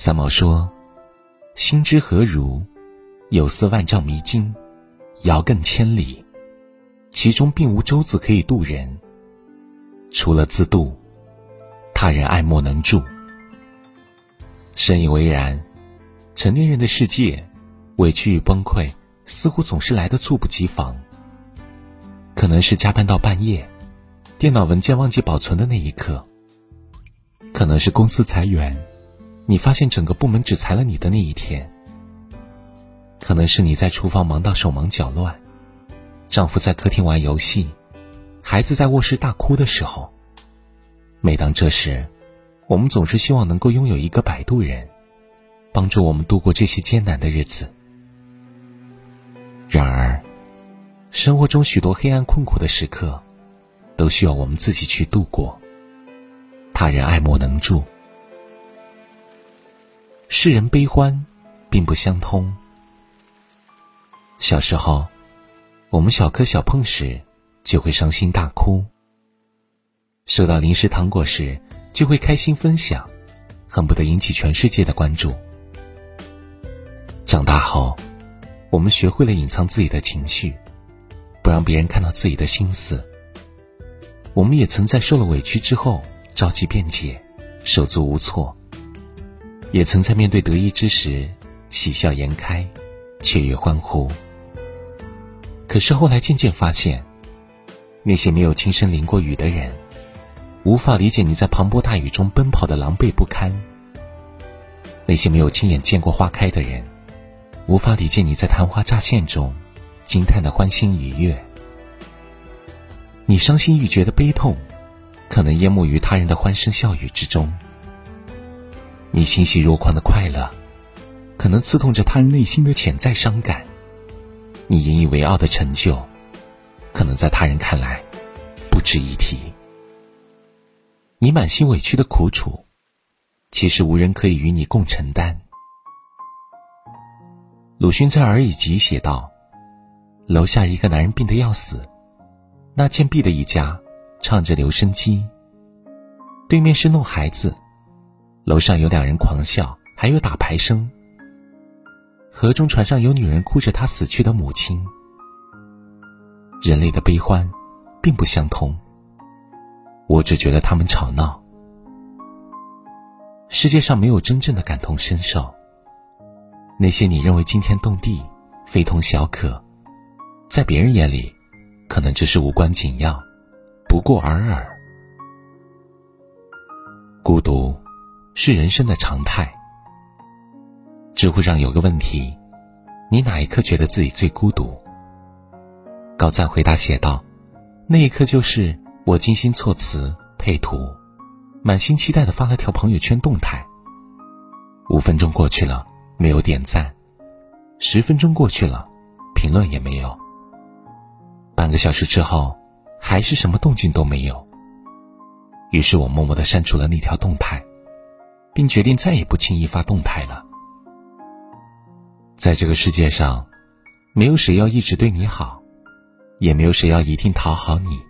三毛说：“心之何如？有似万丈迷津，遥亘千里，其中并无舟子可以渡人。除了自渡，他人爱莫能助。”深以为然。成年人的世界，委屈与崩溃似乎总是来得猝不及防。可能是加班到半夜，电脑文件忘记保存的那一刻；可能是公司裁员。你发现整个部门只裁了你的那一天，可能是你在厨房忙到手忙脚乱，丈夫在客厅玩游戏，孩子在卧室大哭的时候。每当这时，我们总是希望能够拥有一个摆渡人，帮助我们度过这些艰难的日子。然而，生活中许多黑暗困苦的时刻，都需要我们自己去度过。他人爱莫能助。世人悲欢，并不相通。小时候，我们小磕小碰时，就会伤心大哭；收到零食糖果时，就会开心分享，恨不得引起全世界的关注。长大后，我们学会了隐藏自己的情绪，不让别人看到自己的心思。我们也曾在受了委屈之后，着急辩解，手足无措。也曾在面对得意之时，喜笑颜开，雀跃欢呼。可是后来渐渐发现，那些没有亲身淋过雨的人，无法理解你在磅礴大雨中奔跑的狼狈不堪；那些没有亲眼见过花开的人，无法理解你在昙花乍现中惊叹的欢欣愉悦。你伤心欲绝的悲痛，可能淹没于他人的欢声笑语之中。你欣喜若狂的快乐，可能刺痛着他人内心的潜在伤感；你引以为傲的成就，可能在他人看来不值一提；你满心委屈的苦楚，其实无人可以与你共承担。鲁迅在《而已集》写道：“楼下一个男人病得要死，那贱婢的一家唱着留声机，对面是弄孩子。”楼上有两人狂笑，还有打牌声。河中船上有女人哭着她死去的母亲。人类的悲欢，并不相通。我只觉得他们吵闹。世界上没有真正的感同身受。那些你认为惊天动地、非同小可，在别人眼里，可能只是无关紧要，不过尔尔。孤独。是人生的常态。知乎上有个问题：你哪一刻觉得自己最孤独？高赞回答写道：“那一刻就是我精心措辞配图，满心期待的发了条朋友圈动态。五分钟过去了，没有点赞；十分钟过去了，评论也没有；半个小时之后，还是什么动静都没有。于是我默默的删除了那条动态。”并决定再也不轻易发动态了。在这个世界上，没有谁要一直对你好，也没有谁要一定讨好你。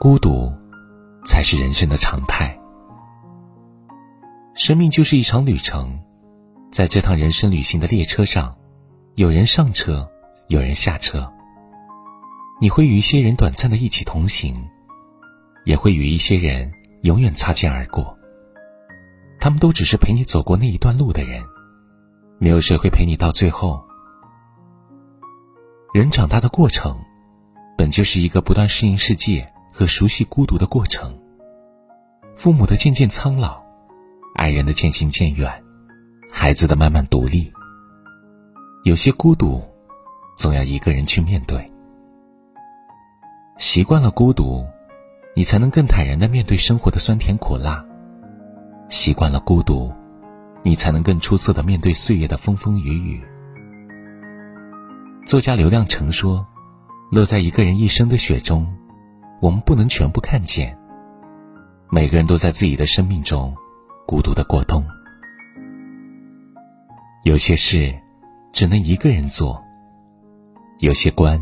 孤独，才是人生的常态。生命就是一场旅程，在这趟人生旅行的列车上，有人上车，有人下车。你会与一些人短暂的一起同行，也会与一些人永远擦肩而过。他们都只是陪你走过那一段路的人，没有谁会陪你到最后。人长大的过程，本就是一个不断适应世界和熟悉孤独的过程。父母的渐渐苍老，爱人的渐行渐远，孩子的慢慢独立。有些孤独，总要一个人去面对。习惯了孤独，你才能更坦然的面对生活的酸甜苦辣。习惯了孤独，你才能更出色的面对岁月的风风雨雨。作家刘亮程说：“落在一个人一生的雪中，我们不能全部看见。每个人都在自己的生命中孤独的过冬。有些事只能一个人做，有些关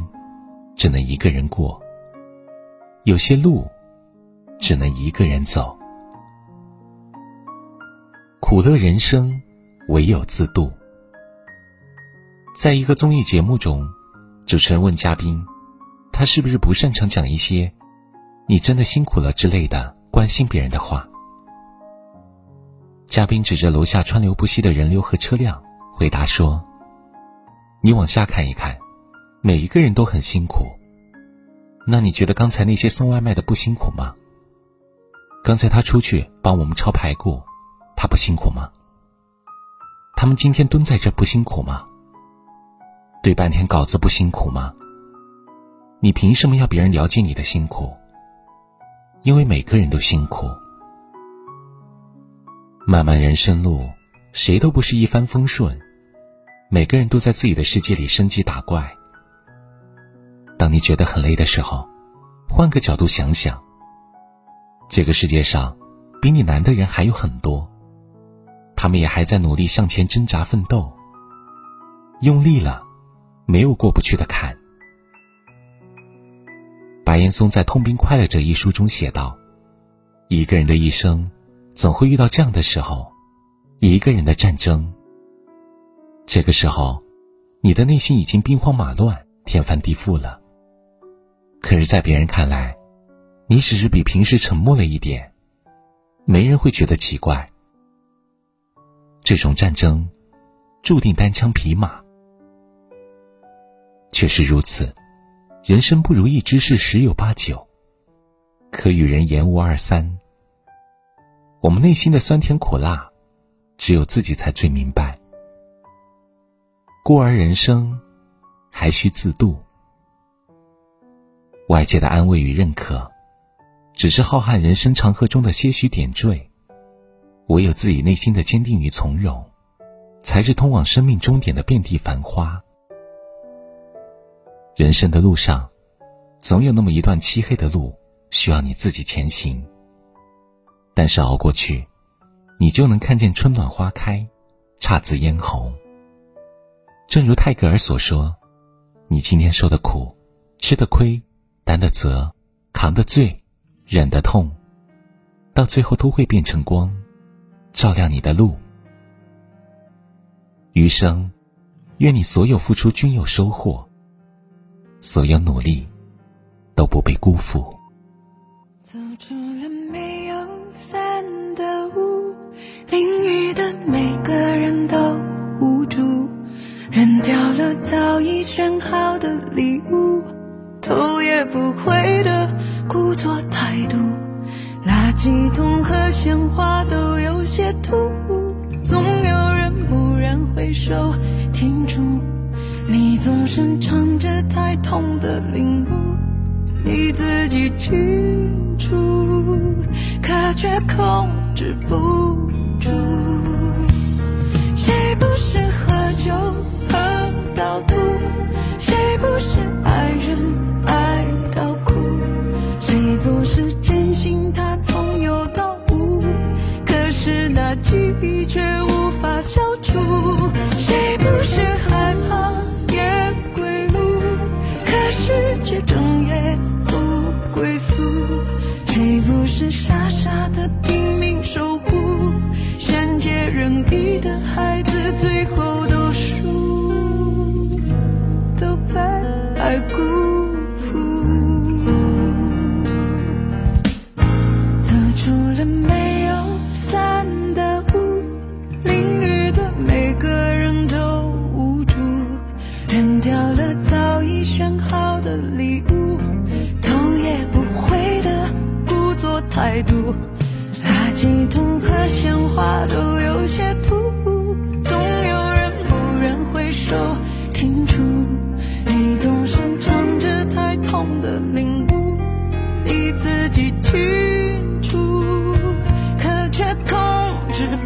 只能一个人过，有些路只能一个人走。”苦乐人生，唯有自渡。在一个综艺节目中，主持人问嘉宾：“他是不是不擅长讲一些‘你真的辛苦了’之类的关心别人的话？”嘉宾指着楼下川流不息的人流和车辆，回答说：“你往下看一看，每一个人都很辛苦。那你觉得刚才那些送外卖的不辛苦吗？刚才他出去帮我们抄排骨，不辛苦吗？他们今天蹲在这不辛苦吗？”对半天稿子不辛苦吗？你凭什么要别人了解你的辛苦？因为每个人都辛苦。漫漫人生路，谁都不是一帆风顺，每个人都在自己的世界里升级打怪。当你觉得很累的时候，换个角度想想，这个世界上比你难的人还有很多，他们也还在努力向前挣扎奋斗，用力了。没有过不去的坎。白岩松在《痛并快乐着》一书中写道：“一个人的一生，总会遇到这样的时候，一个人的战争。这个时候，你的内心已经兵荒马乱、天翻地覆了。可是，在别人看来，你只是比平时沉默了一点，没人会觉得奇怪。这种战争，注定单枪匹马。”确实如此，人生不如意之事十有八九，可与人言无二三。我们内心的酸甜苦辣，只有自己才最明白。故而人生，还需自渡。外界的安慰与认可，只是浩瀚人生长河中的些许点缀，唯有自己内心的坚定与从容，才是通往生命终点的遍地繁花。人生的路上，总有那么一段漆黑的路需要你自己前行。但是熬过去，你就能看见春暖花开，姹紫嫣红。正如泰戈尔所说：“你今天受的苦，吃的亏，担的责，扛的罪，忍的痛，到最后都会变成光，照亮你的路。余生，愿你所有付出均有收获。”所有努力都不被辜负。走出了没有伞的屋，淋雨的每个人都无助，扔掉了早已选好的礼物，头也不回的故作，激动和鲜花都有些突兀，总有人蓦然回首停住。你总是唱着太痛的领悟，你自己清楚，可却控制不住。激动和鲜花都有些突兀，总有人蓦然回首停住。你总是唱着太痛的领悟，你自己清楚，可却控制不。